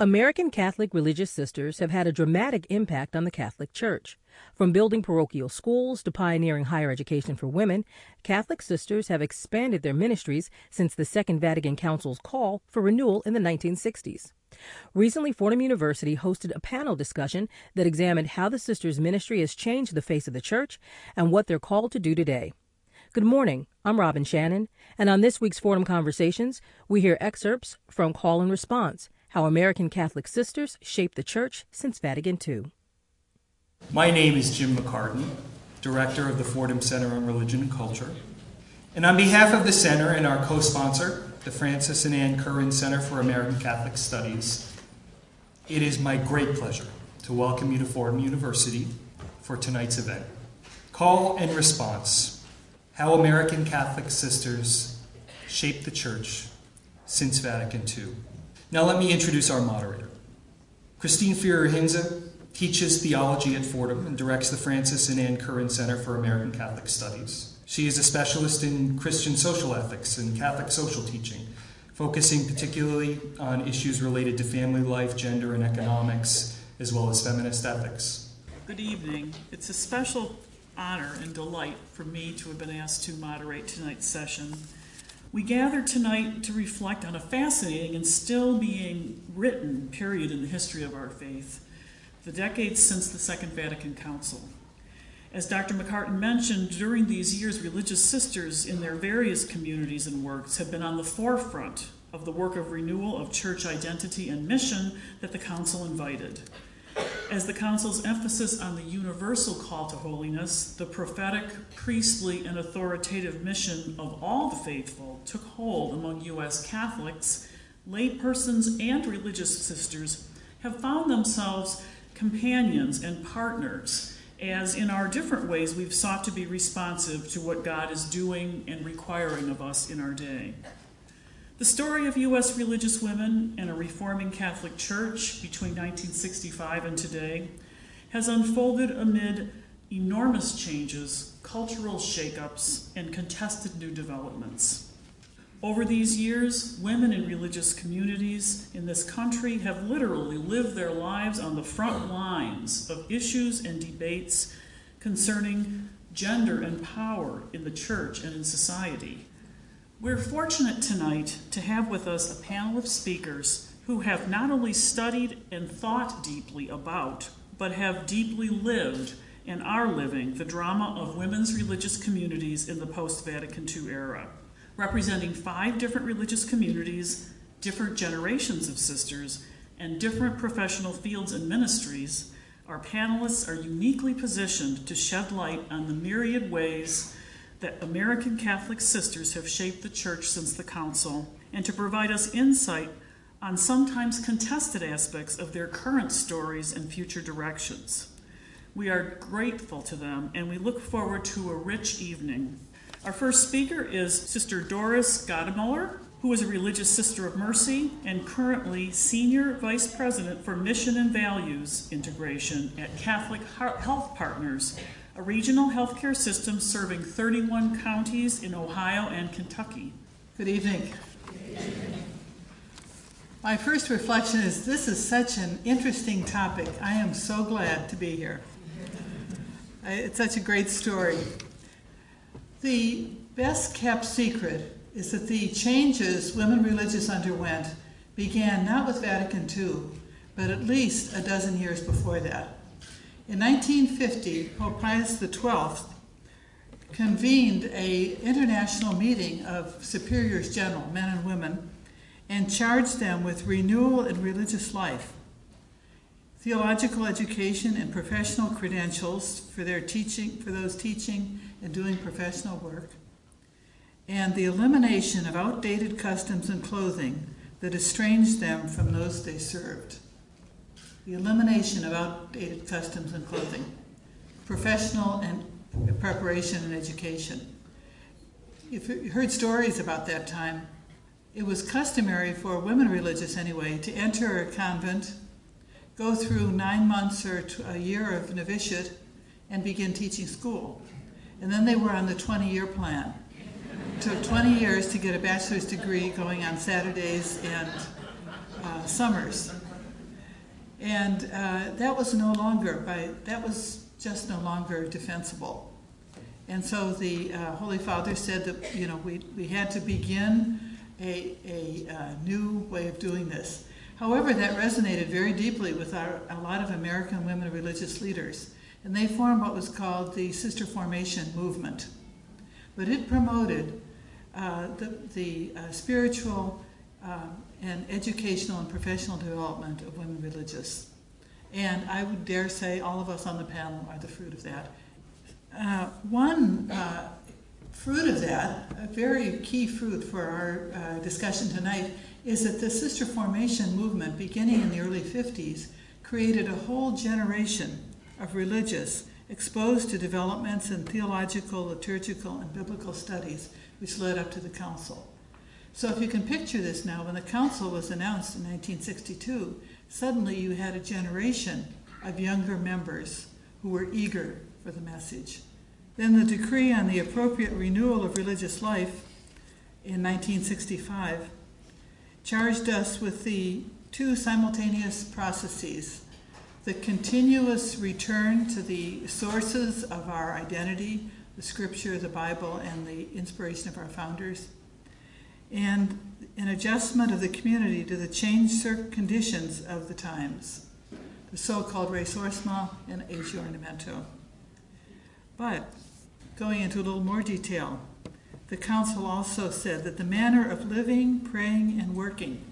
American Catholic religious sisters have had a dramatic impact on the Catholic Church. From building parochial schools to pioneering higher education for women, Catholic sisters have expanded their ministries since the Second Vatican Council's call for renewal in the 1960s. Recently, Fordham University hosted a panel discussion that examined how the sisters' ministry has changed the face of the church and what they're called to do today. Good morning. I'm Robin Shannon, and on this week's Fordham Conversations, we hear excerpts from Call and Response how American Catholic Sisters Shaped the Church Since Vatican II. My name is Jim McCartin, Director of the Fordham Center on Religion and Culture. And on behalf of the Center and our co sponsor, the Francis and Anne Curran Center for American Catholic Studies, it is my great pleasure to welcome you to Fordham University for tonight's event. Call and Response How American Catholic Sisters Shaped the Church Since Vatican II. Now, let me introduce our moderator. Christine Firer Hinze teaches theology at Fordham and directs the Francis and Anne Curran Center for American Catholic Studies. She is a specialist in Christian social ethics and Catholic social teaching, focusing particularly on issues related to family life, gender, and economics, as well as feminist ethics. Good evening. It's a special honor and delight for me to have been asked to moderate tonight's session. We gather tonight to reflect on a fascinating and still being written period in the history of our faith, the decades since the Second Vatican Council. As Dr. McCartin mentioned, during these years, religious sisters in their various communities and works have been on the forefront of the work of renewal of church identity and mission that the Council invited. As the Council's emphasis on the universal call to holiness, the prophetic, priestly, and authoritative mission of all the faithful took hold among U.S. Catholics, laypersons, and religious sisters have found themselves companions and partners, as in our different ways we've sought to be responsive to what God is doing and requiring of us in our day. The story of U.S. religious women and a reforming Catholic Church between 1965 and today has unfolded amid enormous changes, cultural shakeups, and contested new developments. Over these years, women in religious communities in this country have literally lived their lives on the front lines of issues and debates concerning gender and power in the church and in society. We're fortunate tonight to have with us a panel of speakers who have not only studied and thought deeply about, but have deeply lived and are living the drama of women's religious communities in the post Vatican II era. Representing five different religious communities, different generations of sisters, and different professional fields and ministries, our panelists are uniquely positioned to shed light on the myriad ways that American Catholic sisters have shaped the church since the Council, and to provide us insight on sometimes contested aspects of their current stories and future directions. We are grateful to them, and we look forward to a rich evening. Our first speaker is Sister Doris Gottemoeller, who is a religious sister of mercy and currently Senior Vice President for Mission and Values Integration at Catholic Health Partners, a regional healthcare system serving 31 counties in Ohio and Kentucky. Good evening. My first reflection is this is such an interesting topic. I am so glad to be here. It's such a great story. The best kept secret is that the changes women religious underwent began not with Vatican II, but at least a dozen years before that. In 1950, Pope Pius XII convened a international meeting of superiors general, men and women, and charged them with renewal in religious life, theological education and professional credentials for their teaching, for those teaching and doing professional work, and the elimination of outdated customs and clothing that estranged them from those they served the elimination of outdated customs and clothing, professional and preparation and education. If You've heard stories about that time. It was customary for women religious anyway to enter a convent, go through nine months or a year of novitiate, and begin teaching school. And then they were on the 20 year plan. It took 20 years to get a bachelor's degree going on Saturdays and uh, summers. And uh, that was no longer by that was just no longer defensible. And so the uh, Holy Father said that you know we, we had to begin a, a uh, new way of doing this. However, that resonated very deeply with our, a lot of American women religious leaders, and they formed what was called the Sister Formation Movement. But it promoted uh, the, the uh, spiritual um, and educational and professional development of women religious. And I would dare say all of us on the panel are the fruit of that. Uh, one uh, fruit of that, a very key fruit for our uh, discussion tonight, is that the sister formation movement, beginning in the early 50s, created a whole generation of religious exposed to developments in theological, liturgical, and biblical studies, which led up to the council. So if you can picture this now, when the council was announced in 1962, suddenly you had a generation of younger members who were eager for the message. Then the decree on the appropriate renewal of religious life in 1965 charged us with the two simultaneous processes the continuous return to the sources of our identity, the scripture, the Bible, and the inspiration of our founders, and an adjustment of the community to the changed conditions of the times, the so called ressourcement and aggiornamento. But going into a little more detail, the council also said that the manner of living, praying, and working,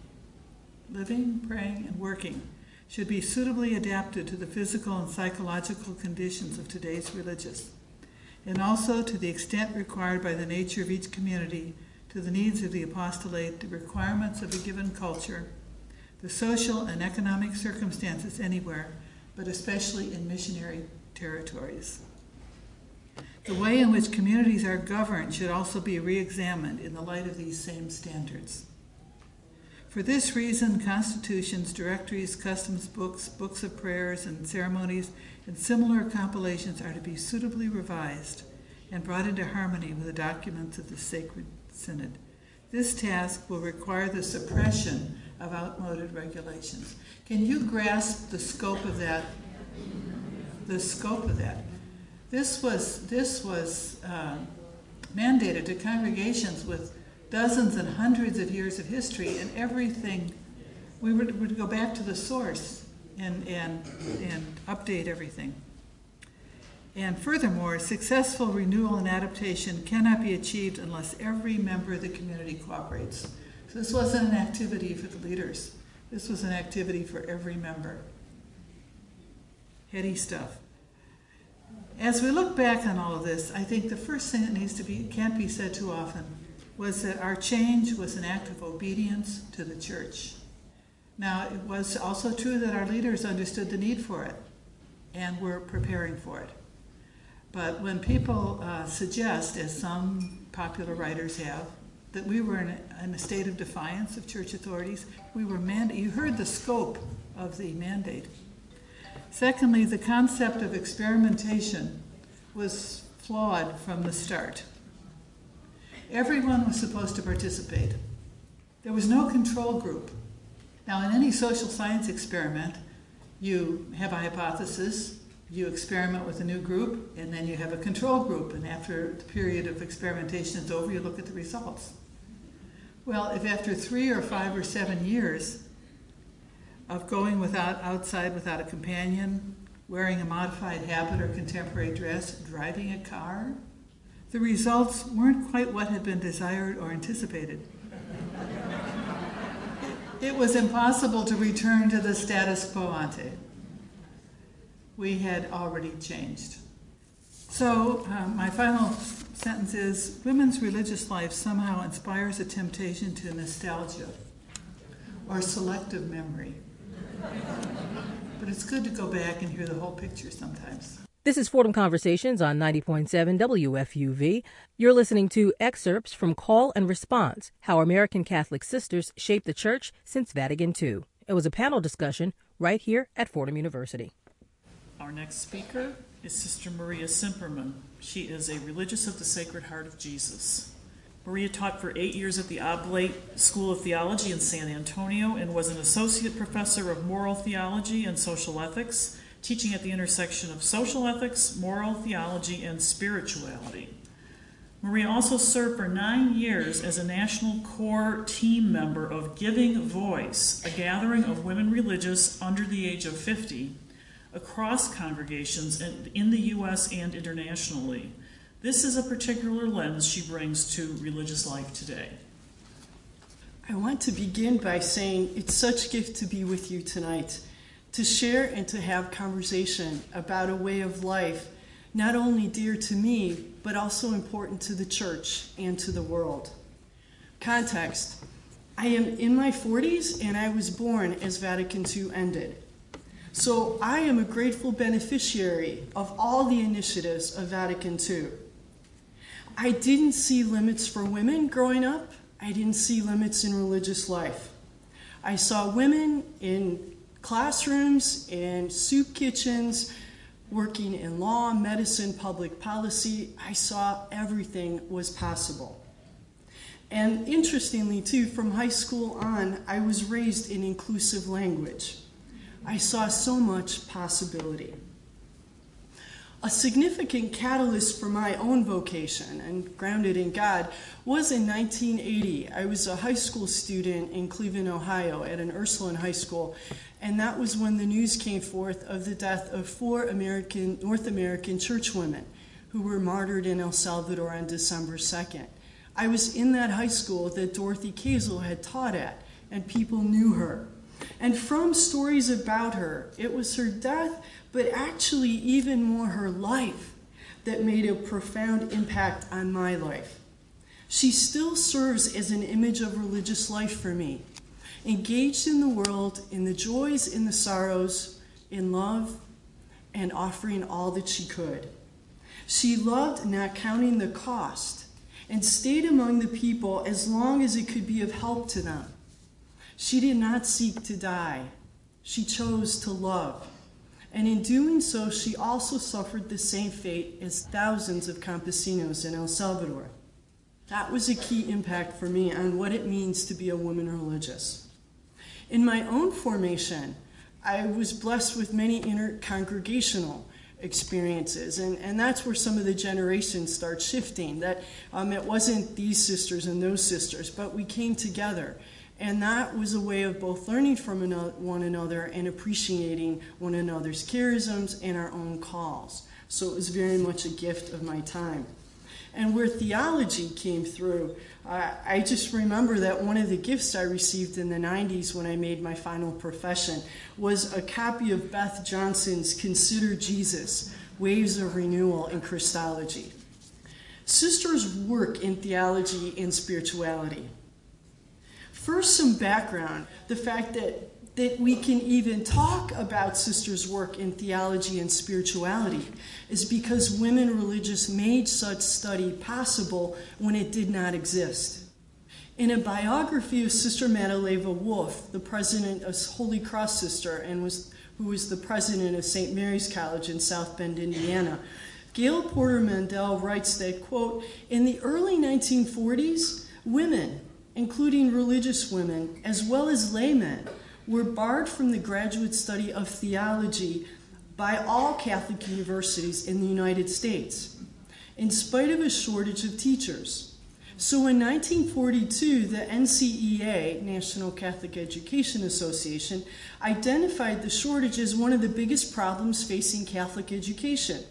living, praying, and working, should be suitably adapted to the physical and psychological conditions of today's religious, and also to the extent required by the nature of each community to the needs of the apostolate, the requirements of a given culture, the social and economic circumstances anywhere, but especially in missionary territories. The way in which communities are governed should also be re examined in the light of these same standards. For this reason, constitutions, directories, customs books, books of prayers, and ceremonies, and similar compilations are to be suitably revised and brought into harmony with the documents of the sacred synod. This task will require the suppression of outmoded regulations. Can you grasp the scope of that? The scope of that. This was, this was uh, mandated to congregations with dozens and hundreds of years of history and everything. We would, would go back to the source and, and, and update everything. And furthermore, successful renewal and adaptation cannot be achieved unless every member of the community cooperates. So this wasn't an activity for the leaders. This was an activity for every member. Heady stuff. As we look back on all of this, I think the first thing that needs to be, can't be said too often, was that our change was an act of obedience to the church. Now, it was also true that our leaders understood the need for it and were preparing for it. But when people uh, suggest, as some popular writers have, that we were in a, in a state of defiance of church authorities, we were mandated. You heard the scope of the mandate. Secondly, the concept of experimentation was flawed from the start. Everyone was supposed to participate. There was no control group. Now, in any social science experiment, you have a hypothesis, you experiment with a new group, and then you have a control group, and after the period of experimentation is over, you look at the results. Well, if after three or five or seven years of going without outside without a companion, wearing a modified habit or contemporary dress, driving a car. The results weren't quite what had been desired or anticipated. it, was impossible to return to the status quo ante. We had already changed. So, um, my final sentence is women's religious life somehow inspires a temptation to nostalgia or selective memory. But it's good to go back and hear the whole picture sometimes. This is Fordham Conversations on 90.7 WFUV. You're listening to excerpts from Call and Response How American Catholic Sisters Shaped the Church Since Vatican II. It was a panel discussion right here at Fordham University. Our next speaker is Sister Maria Cimperman. She is a religious of the Sacred Heart of Jesus. Maria taught for eight years at the Oblate School of Theology in San Antonio and was an associate professor of moral theology and social ethics, teaching at the intersection of social ethics, moral theology, and spirituality. Maria also served for nine years as a national core team member of Giving Voice, a gathering of women religious under the age of 50 across congregations in the U.S. and internationally. This is a particular lens she brings to religious life today. I want to begin by saying it's such a gift to be with you tonight, to share and to have conversation about a way of life not only dear to me, but also important to the church and to the world. Context I am in my 40s and I was born as Vatican II ended. So I am a grateful beneficiary of all the initiatives of Vatican II. I didn't see limits for women growing up, I didn't see limits in religious life. I saw women in classrooms, in soup kitchens, working in law, medicine, public policy. I saw everything was possible. And interestingly, too, from high school on, I was raised in inclusive language. I saw so much possibility. A significant catalyst for my own vocation and grounded in God was in 1980. I was a high school student in Cleveland, Ohio, at an Ursuline high school, and that was when the news came forth of the death of four American, North American churchwomen who were martyred in El Salvador on December 2nd. I was in that high school that Dorothy Kazel had taught at, and people knew her. And from stories about her, it was her death, but actually even more her life, that made a profound impact on my life. She still serves as an image of religious life for me, engaged in the world, in the joys, in the sorrows, in love, and offering all that she could. She loved not counting the cost and stayed among the people as long as it could be of help to them. She did not seek to die, she chose to love. And in doing so, she also suffered the same fate as thousands of campesinos in El Salvador. That was a key impact for me on what it means to be a woman religious. In my own formation, I was blessed with many intercongregational experiences, and, and that's where some of the generations start shifting. That um, it wasn't these sisters and those sisters, but we came together. And that was a way of both learning from one another and appreciating one another's charisms and our own calls. So it was very much a gift of my time. And where theology came through, I just remember that one of the gifts I received in the 90s when I made my final profession was a copy of Beth Johnson's Consider Jesus Waves of Renewal in Christology. Sisters work in theology and spirituality. First, some background the fact that that we can even talk about sisters' work in theology and spirituality is because women religious made such study possible when it did not exist. In a biography of Sister Madeleva Wolff, the president of Holy Cross Sister and was, who was the president of St. Mary's College in South Bend, Indiana, Gail Porter Mandell writes that, quote, in the early 1940s, women, including religious women, as well as laymen, were barred from the graduate study of theology by all Catholic universities in the United States, in spite of a shortage of teachers. So in 1942, the NCEA, National Catholic Education Association, identified the shortage as one of the biggest problems facing Catholic education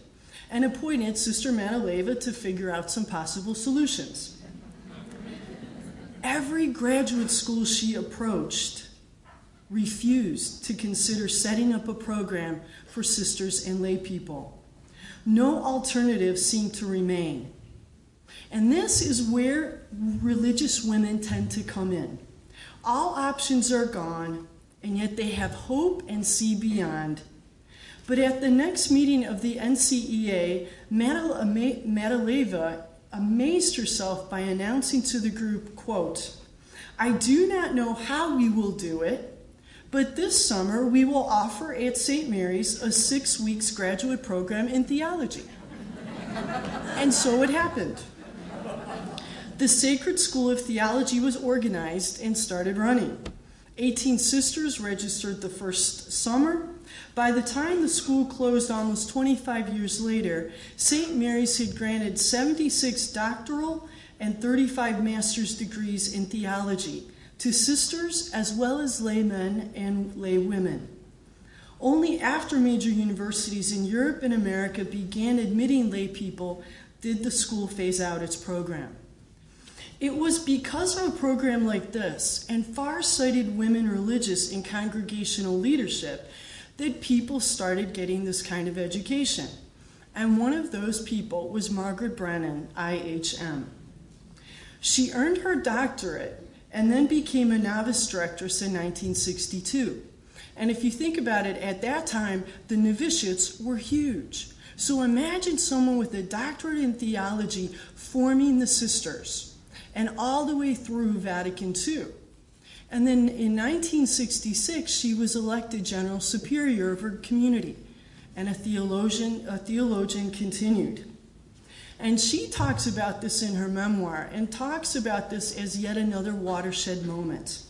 and appointed Sister Madeleva to figure out some possible solutions. Every graduate school she approached refused to consider setting up a program for sisters and lay people. No alternative seemed to remain. And this is where religious women tend to come in. All options are gone, and yet they have hope and see beyond. But at the next meeting of the NCEA, Madeleva amazed herself by announcing to the group, quote, I do not know how we will do it, but this summer, we will offer at St. Mary's a six weeks graduate program in theology. and so it happened. the Sacred School of Theology was organized and started running. 18 sisters registered the first summer. By the time the school closed almost 25 years later, St. Mary's had granted 76 doctoral and 35 master's degrees in theology to sisters as well as laymen and laywomen. Only after major universities in Europe and America began admitting lay people did the school phase out its program. It was because of a program like this and far sighted women religious in congregational leadership that people started getting this kind of education. And one of those people was Margaret Brennan, IHM. She earned her doctorate and then became a novice directress in 1962. And if you think about it, at that time, the novitiates were huge. So imagine someone with a doctorate in theology forming the sisters and all the way through Vatican II. And then in 1966, she was elected General Superior of her community, and a theologian, a theologian continued. And she talks about this in her memoir and talks about this as yet another watershed moment.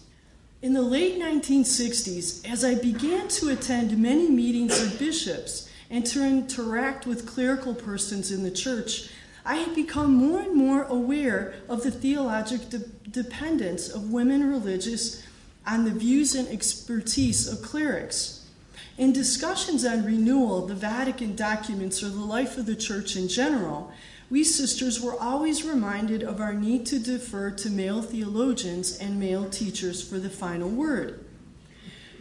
In the late 1960s, as I began to attend many meetings of bishops and to interact with clerical persons in the church, I had become more and more aware of the theologic de- dependence of women religious on the views and expertise of clerics. In discussions on renewal, the Vatican documents, or the life of the church in general, we sisters were always reminded of our need to defer to male theologians and male teachers for the final word.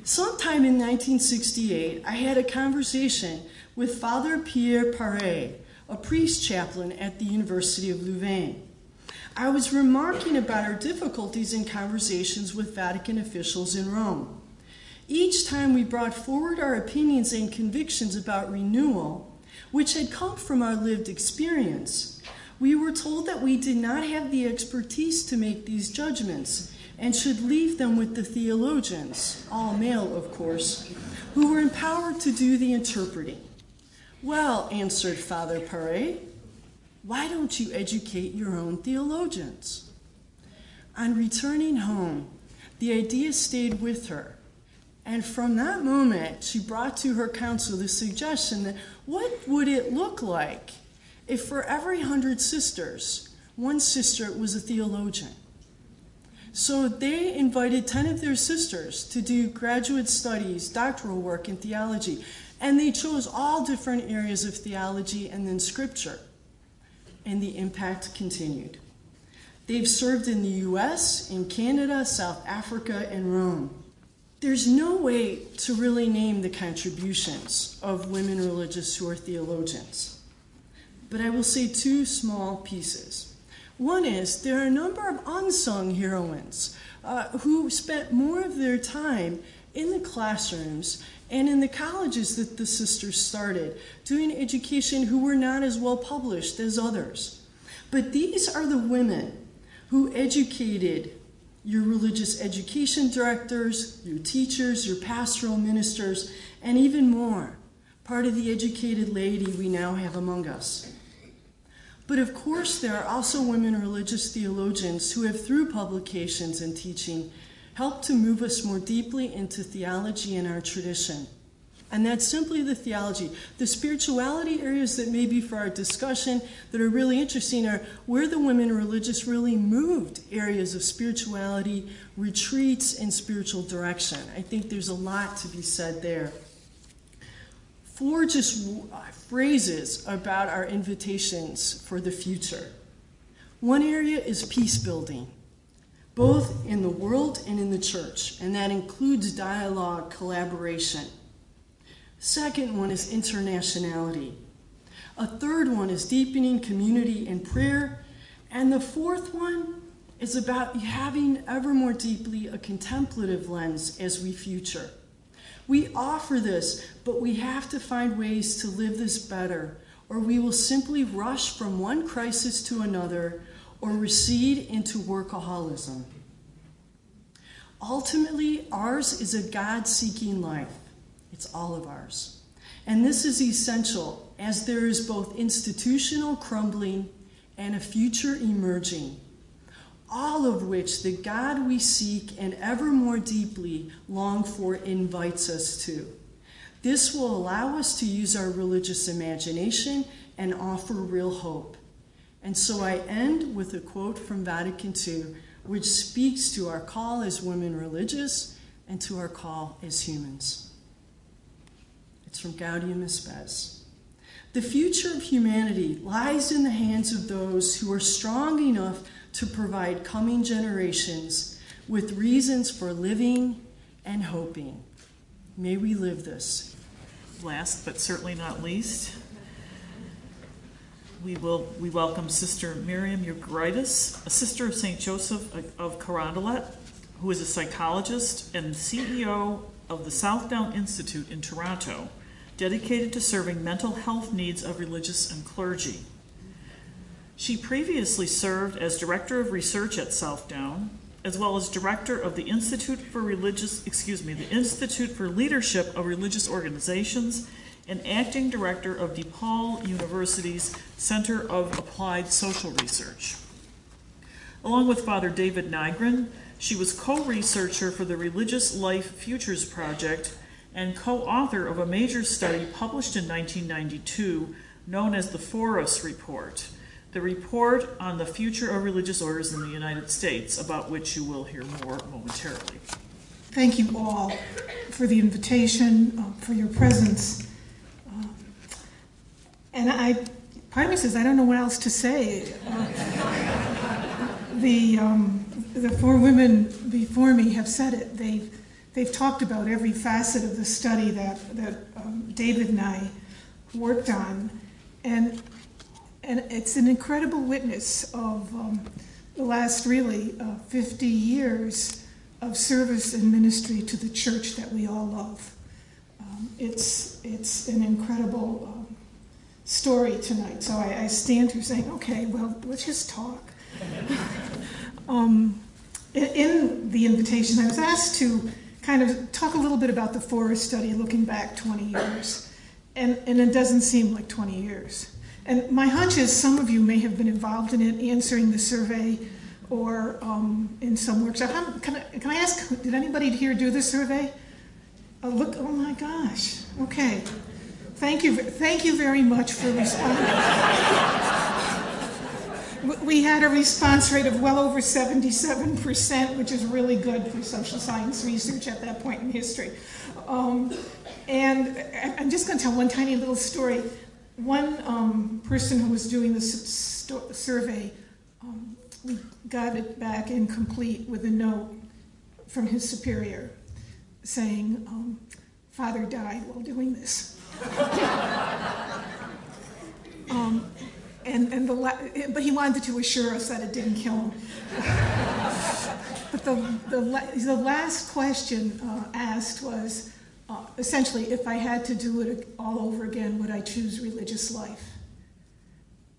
Sometime in 1968, I had a conversation with Father Pierre Paré, a priest chaplain at the University of Louvain. I was remarking about our difficulties in conversations with Vatican officials in Rome. Each time we brought forward our opinions and convictions about renewal, which had come from our lived experience, we were told that we did not have the expertise to make these judgments and should leave them with the theologians, all male, of course, who were empowered to do the interpreting. Well, answered Father Paré, why don't you educate your own theologians? On returning home, the idea stayed with her and from that moment, she brought to her council the suggestion that what would it look like if for every hundred sisters, one sister was a theologian? So they invited 10 of their sisters to do graduate studies, doctoral work in theology, and they chose all different areas of theology and then scripture. And the impact continued. They've served in the US, in Canada, South Africa, and Rome. There's no way to really name the contributions of women religious who are theologians. But I will say two small pieces. One is there are a number of unsung heroines uh, who spent more of their time in the classrooms and in the colleges that the sisters started, doing education who were not as well published as others. But these are the women who educated your religious education directors, your teachers, your pastoral ministers, and even more, part of the educated laity we now have among us. But of course, there are also women religious theologians who have, through publications and teaching, helped to move us more deeply into theology and our tradition. And that's simply the theology. The spirituality areas that may be for our discussion that are really interesting are where the women religious really moved areas of spirituality, retreats, and spiritual direction. I think there's a lot to be said there. Four just uh, phrases about our invitations for the future. One area is peace building, both in the world and in the church, and that includes dialogue, collaboration. Second one is internationality. A third one is deepening community and prayer. And the fourth one is about having ever more deeply a contemplative lens as we future. We offer this, but we have to find ways to live this better, or we will simply rush from one crisis to another or recede into workaholism. Ultimately, ours is a God seeking life. It's all of ours. And this is essential as there is both institutional crumbling and a future emerging. all of which the God we seek and ever more deeply long for invites us to. This will allow us to use our religious imagination and offer real hope. And so I end with a quote from Vatican II, which speaks to our call as women religious and to our call as humans. It's from Gaudium et Spes. The future of humanity lies in the hands of those who are strong enough to provide coming generations with reasons for living and hoping. May we live this. Last but certainly not least, we will we welcome Sister Miriam Ukeritis, a sister of St. Joseph of Carondelet, who is a psychologist and CEO of the Southdown Institute in Toronto, dedicated to serving mental health needs of religious and clergy. She previously served as Director of Research at Southdown, as well as Director of the Institute for Religious, excuse me, the Institute for Leadership of Religious Organizations and Acting Director of DePaul University's Center of Applied Social Research. Along with Father David Nygren, she was co-researcher for the Religious Life Futures Project and co-author of a major study published in 1992 known as the Forus Report, the report on the future of religious orders in the United States, about which you will hear more momentarily. Thank you all for the invitation, uh, for your presence. And I, part of me says, I don't know what else to say. The, um, the four women before me have said it. They've, they've talked about every facet of the study that, that um, David and I worked on. And and it's an incredible witness of um, the last really uh, 50 years of service and ministry to the church that we all love. Um, it's, it's an incredible um, story tonight. So I, I, stand here saying, okay, well, let's just talk. um, in, the invitation, I was asked to kind of talk a little bit about the Forus study looking back 20 years. And, and it doesn't seem like 20 years. And my hunch is some of you may have been involved in it, answering the survey or um, in some workshop. Can I, can I ask, did anybody here do the survey? Oh, look, oh my gosh. Okay. Thank you, thank you very much for responding. we had a response rate of well over 77%, which is really good for social science research at that point in history. Um, and I'm just going to tell one tiny little story one um, person who was doing the survey um, we got it back incomplete with a note from his superior saying, um, Father died while doing this. um, and, and the but he wanted to assure us that it didn't kill him. but the, the, the last question uh, asked was, uh, essentially, if I had to do it all over again, would I choose religious life?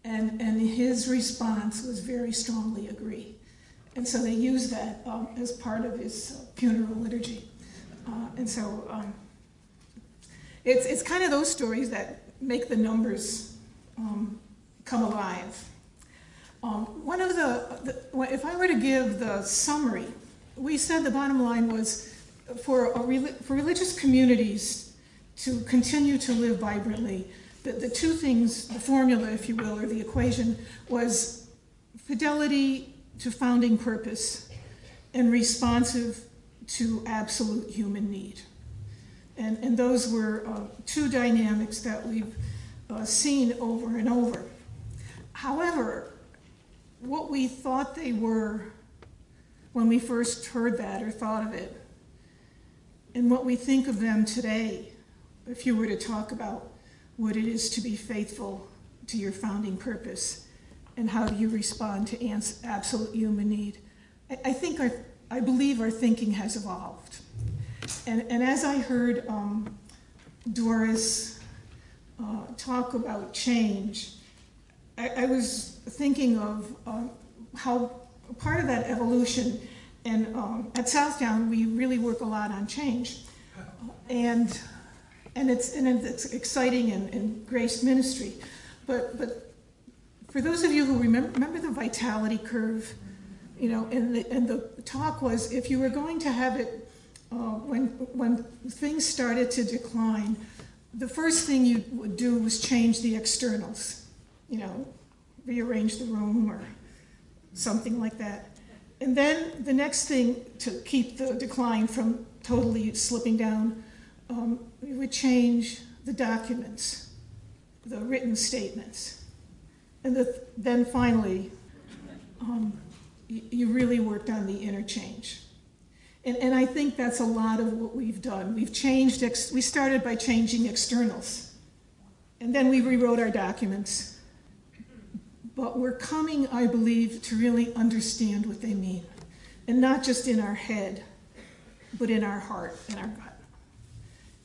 And, and his response was very strongly agree. And so they used that um, as part of his uh, funeral liturgy. Uh, and so um, it's, it's kind of those stories that make the numbers um, come alive. Um, one of the, the, if I were to give the summary, we said the bottom line was for, a, for religious communities to continue to live vibrantly, the, the two things, the formula, if you will, or the equation, was fidelity to founding purpose and responsive to absolute human need. And, and those were uh, two dynamics that we've uh, seen over and over. However, what we thought they were when we first heard that or thought of it and what we think of them today, if you were to talk about what it is to be faithful to your founding purpose and how do you respond to absolute human need. I think our, I believe our thinking has evolved. And, and as I heard um, Doris uh, talk about change, I, I was thinking of uh, how part of that evolution and um, at Southdown, we really work a lot on change. And, and, it's, and it's exciting and, and grace ministry. But, but for those of you who remember, remember the vitality curve you know, and the, and the talk was if you were going to have it uh, when when things started to decline, the first thing you would do was change the externals, you know, rearrange the room or something like that. And then the next thing to keep the decline from totally slipping down, um, we would change the documents, the written statements. And the, then finally, um, you really worked on the interchange. And, and I think that's a lot of what we've done. We've changed, we started by changing externals. And then we rewrote our documents. But we're coming, I believe, to really understand what they mean. And not just in our head, but in our heart and our gut.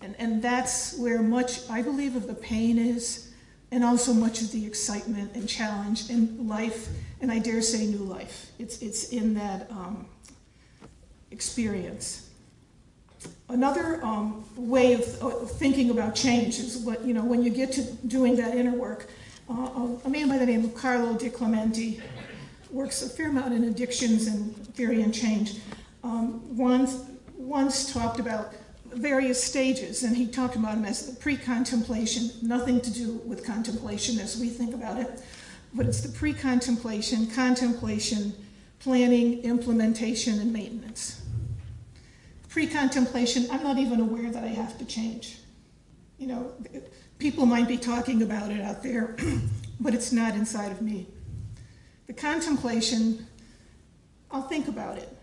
And, and that's where much, I believe, of the pain is, and also much of the excitement and challenge and life, and I dare say new life. It's, it's in that um, experience. Another um, way of, thinking about change is what, you know, when you get to doing that inner work, uh, a man by the name of Carlo DiClemente works a fair amount in addictions and theory and change. Um, once, once talked about various stages, and he talked about them as the pre-contemplation, nothing to do with contemplation as we think about it, but it's the pre-contemplation, contemplation, planning, implementation, and maintenance. Pre-contemplation, I'm not even aware that I have to change. You know, people might be talking about it out there, but it's not inside of me. The contemplation, I'll think about it.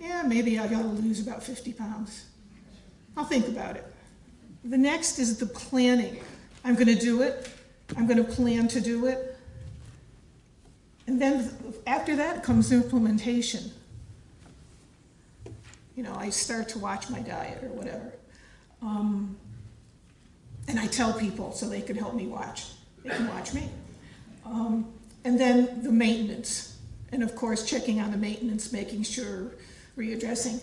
Yeah, maybe I gotta lose about 50 pounds. I'll think about it. The next is the planning. I'm gonna do it. I'm gonna plan to do it. And then after that comes implementation. You know, I start to watch my diet or whatever. Um, and I tell people so they can help me watch. They can watch me. Um, and then the maintenance. And of course, checking on the maintenance, making sure, readdressing.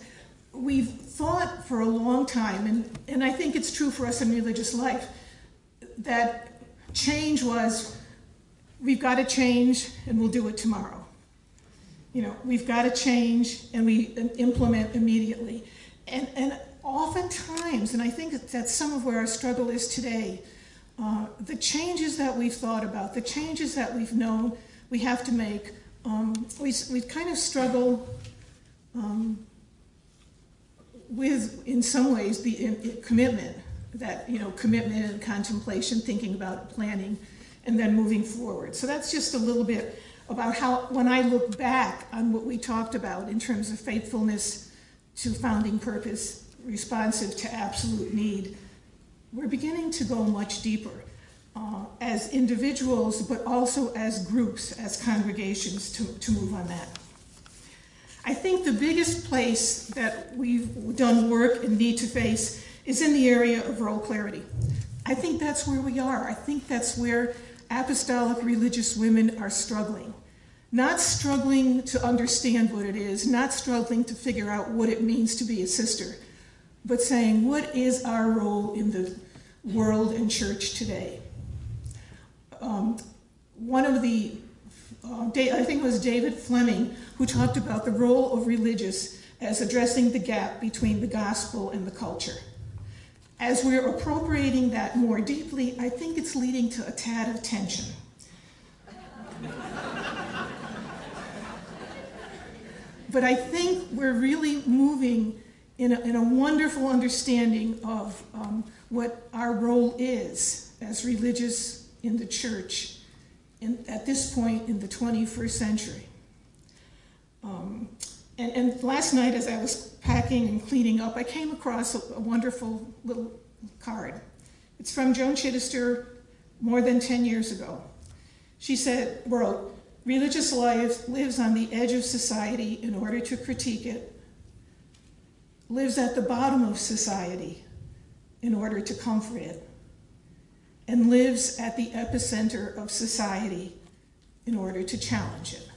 We've thought for a long time, and, and I think it's true for us in religious life, that change was we've got to change and we'll do it tomorrow. You know, we've got to change and we implement immediately. And, and oftentimes, and I think that's some of where our struggle is today, uh, the changes that we've thought about, the changes that we've known we have to make, um, we, we kind of struggle um, with, in some ways, the in, in commitment, that, you know, commitment and contemplation, thinking about planning, and then moving forward. So that's just a little bit about how, when I look back on what we talked about in terms of faithfulness to founding purpose, responsive to absolute need, we're beginning to go much deeper uh, as individuals, but also as groups, as congregations, to, to move on that. I think the biggest place that we've done work and need to face is in the area of role clarity. I think that's where we are. I think that's where apostolic religious women are struggling. Not struggling to understand what it is, not struggling to figure out what it means to be a sister, but saying, what is our role in the world and church today? Um, one of the, uh, I think it was David Fleming, who talked about the role of religious as addressing the gap between the gospel and the culture. As we're appropriating that more deeply, I think it's leading to a tad of tension. but I think we're really moving in a, in a wonderful understanding of um, what our role is as religious in the church in, at this point in the 21st century. And, and, last night, as I was packing and cleaning up, I came across a, a wonderful little card. It's from Joan Chittister more than 10 years ago. She said, wrote, religious life lives on the edge of society in order to critique it, lives at the bottom of society in order to comfort it, and lives at the epicenter of society in order to challenge it.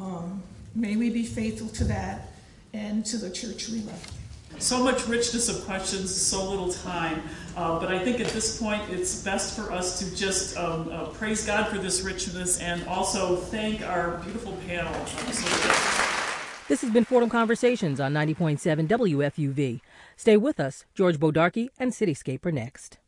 Um, may we be faithful to that and to the church we love. So much richness of questions, so little time. Uh, but I think at this point it's best for us to just um, uh, praise God for this richness and also thank our beautiful panel. This has been Fordham Conversations on 90.7 WFUV. Stay with us. George Bodarky and Cityscape are next.